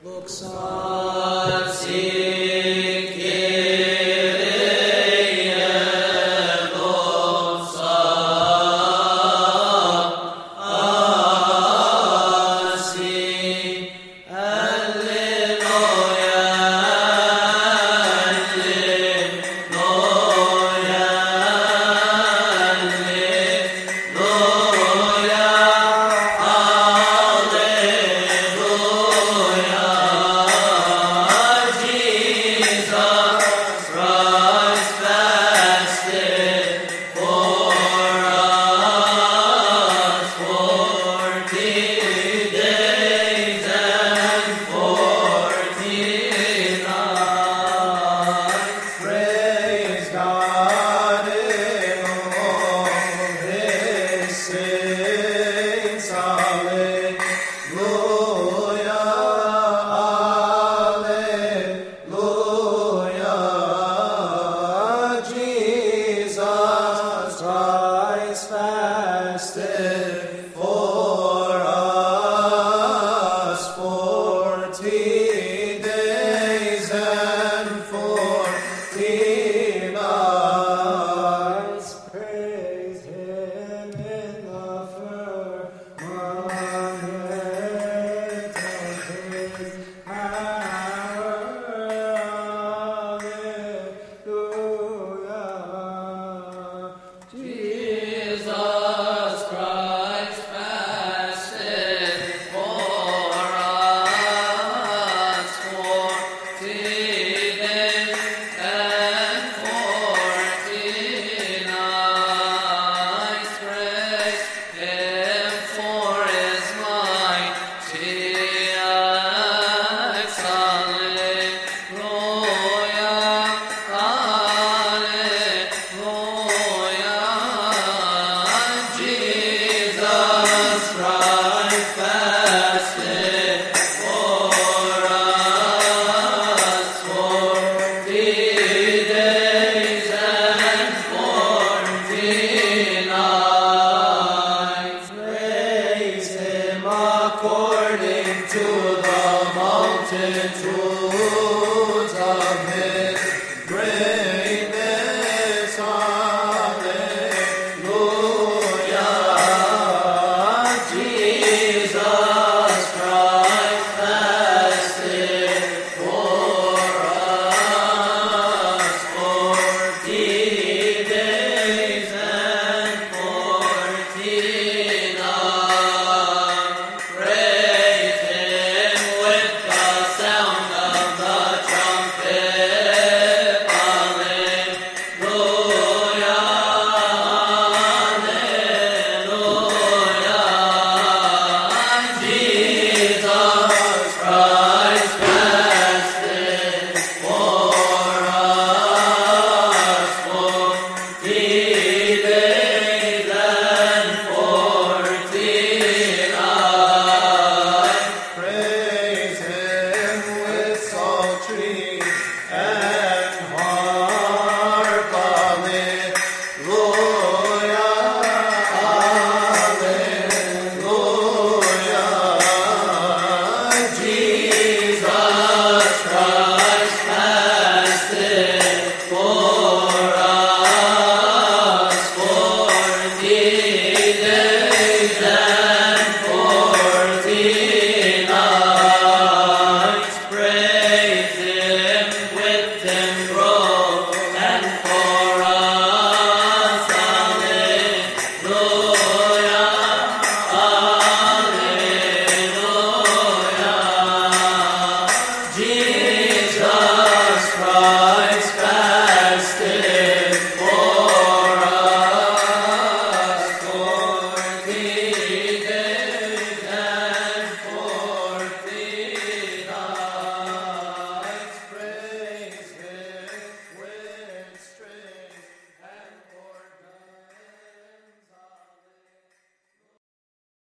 Praise forty days and forty According to